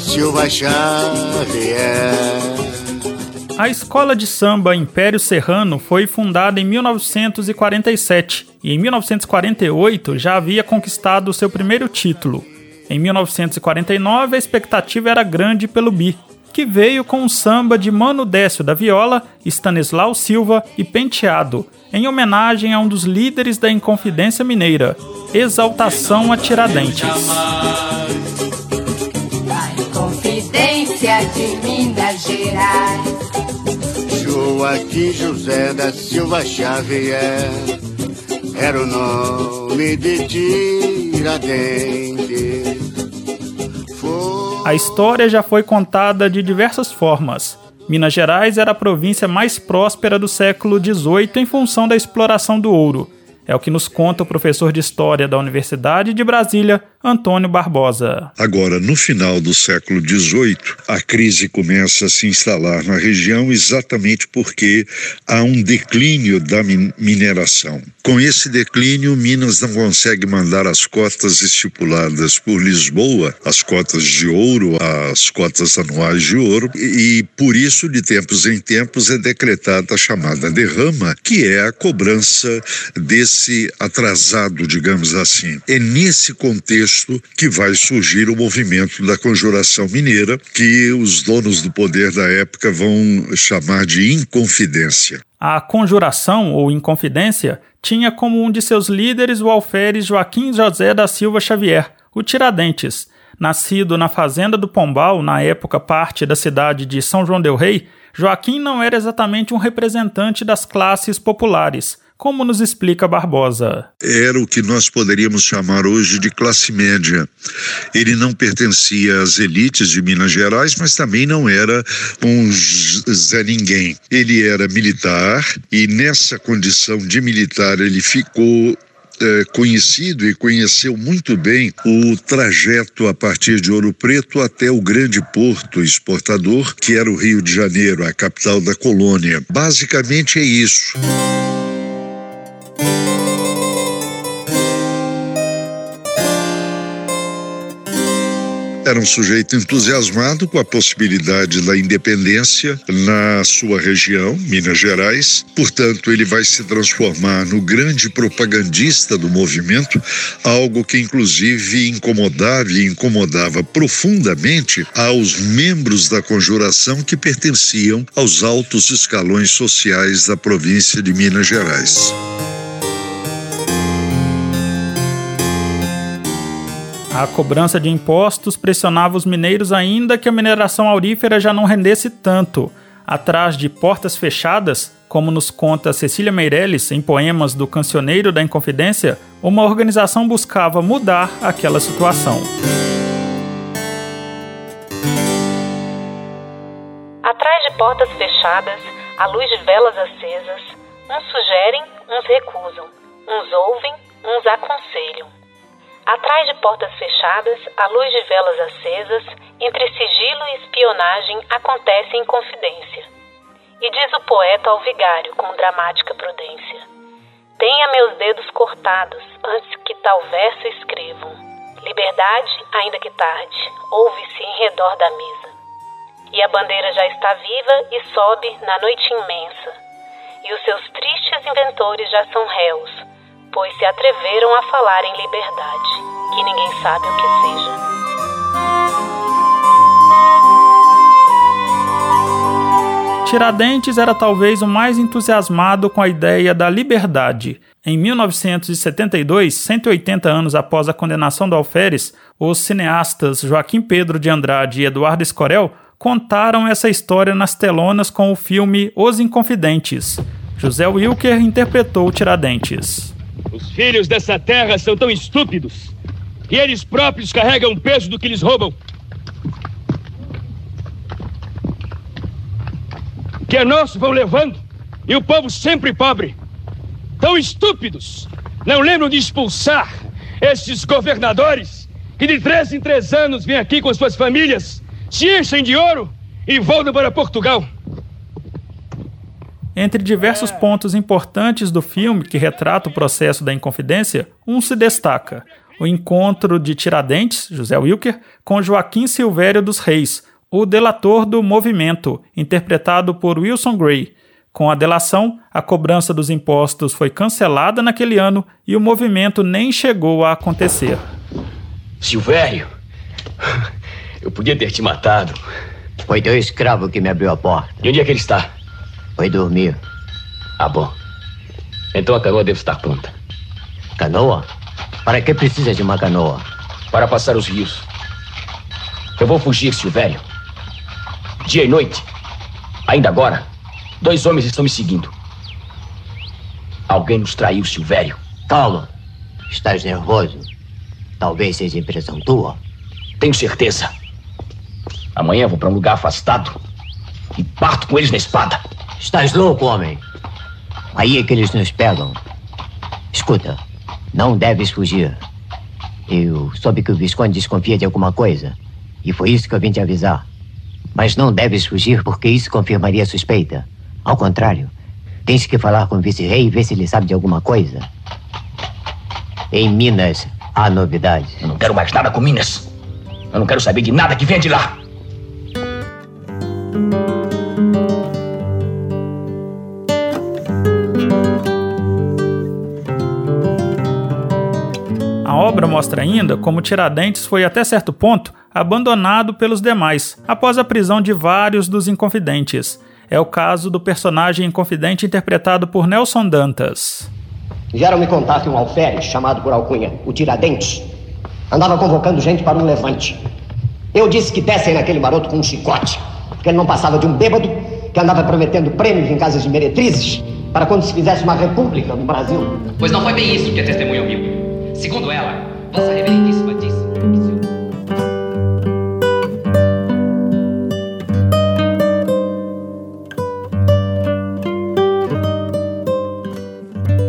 Silva Xavier. A escola de samba Império Serrano foi fundada em 1947 e em 1948 já havia conquistado seu primeiro título. Em 1949 a expectativa era grande pelo bi, que veio com um samba de Mano Décio da viola, Stanislau Silva e Penteado, em homenagem a um dos líderes da Inconfidência Mineira, Exaltação a Tiradentes. De Minas Gerais. Joaquim José da Silva Xavier era o nome de Tiradentes. A história já foi contada de diversas formas. Minas Gerais era a província mais próspera do século XVIII em função da exploração do ouro. É o que nos conta o professor de História da Universidade de Brasília, Antônio Barbosa. Agora, no final do século XVIII, a crise começa a se instalar na região exatamente porque há um declínio da mineração. Com esse declínio, Minas não consegue mandar as cotas estipuladas por Lisboa, as cotas de ouro, as cotas anuais de ouro, e por isso, de tempos em tempos, é decretada a chamada derrama, que é a cobrança desse atrasado, digamos assim. É nesse contexto contexto que vai surgir o movimento da conjuração mineira, que os donos do poder da época vão chamar de inconfidência. A conjuração ou inconfidência tinha como um de seus líderes o alferes Joaquim José da Silva Xavier, o Tiradentes. Nascido na fazenda do Pombal, na época parte da cidade de São João del Rei, Joaquim não era exatamente um representante das classes populares como nos explica Barbosa. Era o que nós poderíamos chamar hoje de classe média. Ele não pertencia às elites de Minas Gerais, mas também não era um Zé Ninguém. Ele era militar e nessa condição de militar ele ficou é, conhecido e conheceu muito bem o trajeto a partir de Ouro Preto até o grande porto exportador, que era o Rio de Janeiro, a capital da colônia. Basicamente é isso. Era um sujeito entusiasmado com a possibilidade da independência na sua região, Minas Gerais. Portanto, ele vai se transformar no grande propagandista do movimento, algo que inclusive incomodava e incomodava profundamente aos membros da conjuração que pertenciam aos altos escalões sociais da província de Minas Gerais. A cobrança de impostos pressionava os mineiros ainda que a mineração aurífera já não rendesse tanto. Atrás de portas fechadas, como nos conta Cecília Meirelles em poemas do Cancioneiro da Inconfidência, uma organização buscava mudar aquela situação. Atrás de portas fechadas, à luz de velas acesas, uns sugerem, uns recusam, uns ouvem, uns aconselham. Atrás de portas fechadas, à luz de velas acesas, entre sigilo e espionagem acontece em confidência. E diz o poeta ao vigário com dramática prudência: Tenha meus dedos cortados antes que tal verso escrevam. Liberdade, ainda que tarde, ouve-se em redor da mesa. E a bandeira já está viva e sobe na noite imensa. E os seus tristes inventores já são réus pois se atreveram a falar em liberdade, que ninguém sabe o que seja. Tiradentes era talvez o mais entusiasmado com a ideia da liberdade. Em 1972, 180 anos após a condenação do Alferes, os cineastas Joaquim Pedro de Andrade e Eduardo Escorel contaram essa história nas telonas com o filme Os Inconfidentes. José Wilker interpretou Tiradentes. Os filhos dessa terra são tão estúpidos que eles próprios carregam o peso do que lhes roubam. Que é nosso vão levando e o povo sempre pobre. Tão estúpidos, não lembram de expulsar esses governadores que de três em três anos vêm aqui com suas famílias, se enchem de ouro e voltam para Portugal. Entre diversos pontos importantes do filme que retrata o processo da Inconfidência, um se destaca. o encontro de Tiradentes, José Wilker, com Joaquim Silvério dos Reis, o delator do movimento, interpretado por Wilson Gray. Com a delação, a cobrança dos impostos foi cancelada naquele ano e o movimento nem chegou a acontecer. Silvério, eu podia ter te matado. Foi teu escravo que me abriu a porta. E onde é que ele está? Foi dormir. Ah, bom. Então a canoa deve estar pronta. Canoa? Para que precisa de uma canoa? Para passar os rios. Eu vou fugir, Silvério. Dia e noite. Ainda agora, dois homens estão me seguindo. Alguém nos traiu, Silvério. Paulo, estás nervoso? Talvez seja impressão tua. Tenho certeza. Amanhã vou para um lugar afastado e parto com eles na espada. Estás louco, homem? Aí é que eles nos pegam. Escuta, não deves fugir. Eu soube que o Visconde desconfia de alguma coisa. E foi isso que eu vim te avisar. Mas não deves fugir porque isso confirmaria a suspeita. Ao contrário, tens que falar com o vice-rei e ver se ele sabe de alguma coisa. Em Minas há novidades. Eu não quero mais nada com Minas. Eu não quero saber de nada que vem de lá. Obra mostra ainda como Tiradentes foi até certo ponto abandonado pelos demais após a prisão de vários dos inconfidentes. É o caso do personagem inconfidente interpretado por Nelson Dantas. Vieram me contar que um alferes, chamado por alcunha, o Tiradentes, andava convocando gente para um levante. Eu disse que dessem naquele maroto com um chicote, porque ele não passava de um bêbado que andava prometendo prêmios em casas de meretrizes para quando se fizesse uma república no Brasil. Pois não foi bem isso que a testemunha ouviu. Segundo ela, Vossa Reverendíssima disse que se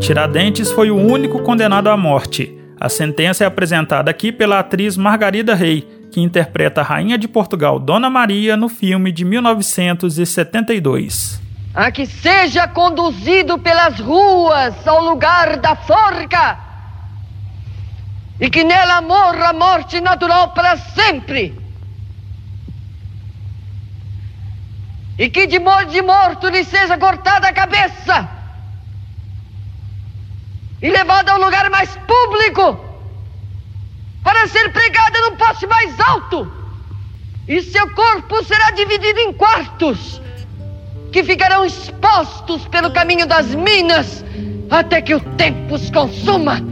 Tiradentes foi o único condenado à morte. A sentença é apresentada aqui pela atriz Margarida Rey, que interpreta a Rainha de Portugal Dona Maria no filme de 1972. A que seja conduzido pelas ruas ao lugar da forca e que nela morra a morte natural para sempre. E que de morte de morto lhe seja cortada a cabeça e levada ao lugar mais público para ser pregada no poste mais alto. E seu corpo será dividido em quartos que ficarão expostos pelo caminho das minas até que o tempo os consuma.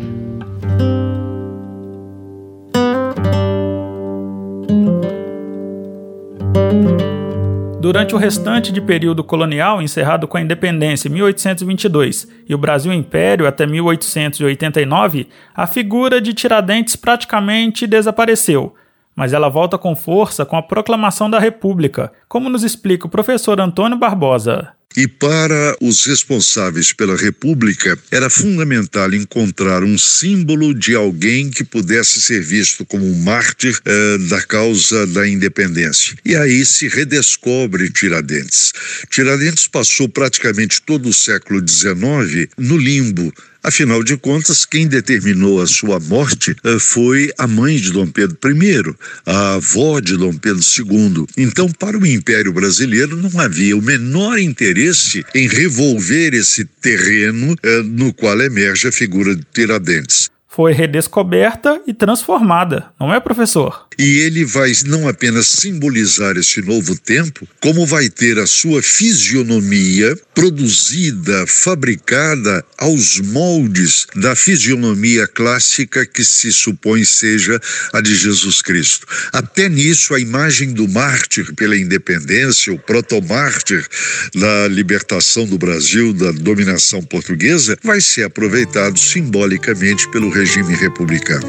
Durante o restante de período colonial, encerrado com a independência em 1822 e o Brasil Império até 1889, a figura de Tiradentes praticamente desapareceu, mas ela volta com força com a proclamação da República, como nos explica o professor Antônio Barbosa. E para os responsáveis pela República, era fundamental encontrar um símbolo de alguém que pudesse ser visto como um mártir eh, da causa da independência. E aí se redescobre Tiradentes. Tiradentes passou praticamente todo o século XIX no limbo, Afinal de contas, quem determinou a sua morte eh, foi a mãe de Dom Pedro I, a avó de Dom Pedro II. Então, para o Império Brasileiro, não havia o menor interesse em revolver esse terreno eh, no qual emerge a figura de Tiradentes foi redescoberta e transformada, não é, professor? E ele vai não apenas simbolizar esse novo tempo, como vai ter a sua fisionomia produzida, fabricada aos moldes da fisionomia clássica que se supõe seja a de Jesus Cristo. Até nisso, a imagem do mártir pela independência, o protomártir da libertação do Brasil da dominação portuguesa, vai ser aproveitado simbolicamente pelo regime republicano.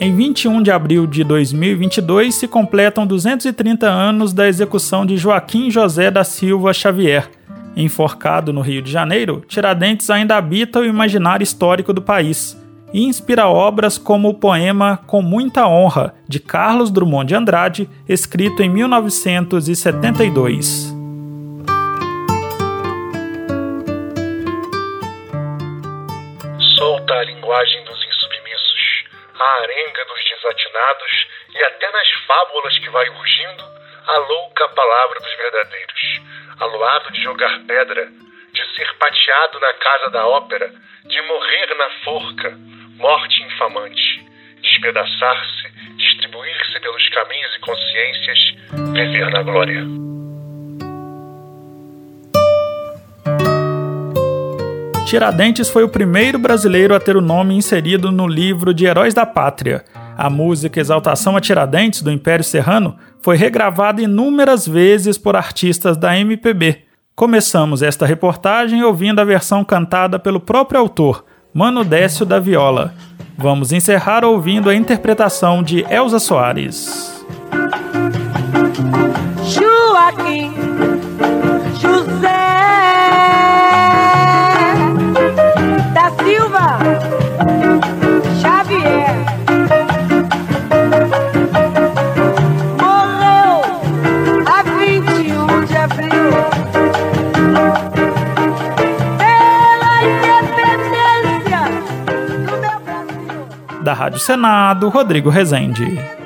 Em 21 de abril de 2022 se completam 230 anos da execução de Joaquim José da Silva Xavier. Enforcado no Rio de Janeiro, Tiradentes ainda habita o imaginário histórico do país e inspira obras como o poema Com Muita Honra, de Carlos Drummond de Andrade, escrito em 1972. solta a linguagem dos insubmissos, a arenga dos desatinados e até nas fábulas que vai urgindo a louca palavra dos verdadeiros, aluado de jogar pedra, de ser pateado na casa da ópera, de morrer na forca, morte infamante, despedaçar-se, distribuir-se pelos caminhos e consciências, viver na glória. Tiradentes foi o primeiro brasileiro a ter o nome inserido no livro de Heróis da Pátria. A música Exaltação a Tiradentes, do Império Serrano, foi regravada inúmeras vezes por artistas da MPB. Começamos esta reportagem ouvindo a versão cantada pelo próprio autor, Mano Décio da Viola. Vamos encerrar ouvindo a interpretação de Elza Soares. Joaquim José Da Rádio Senado, Rodrigo Rezende.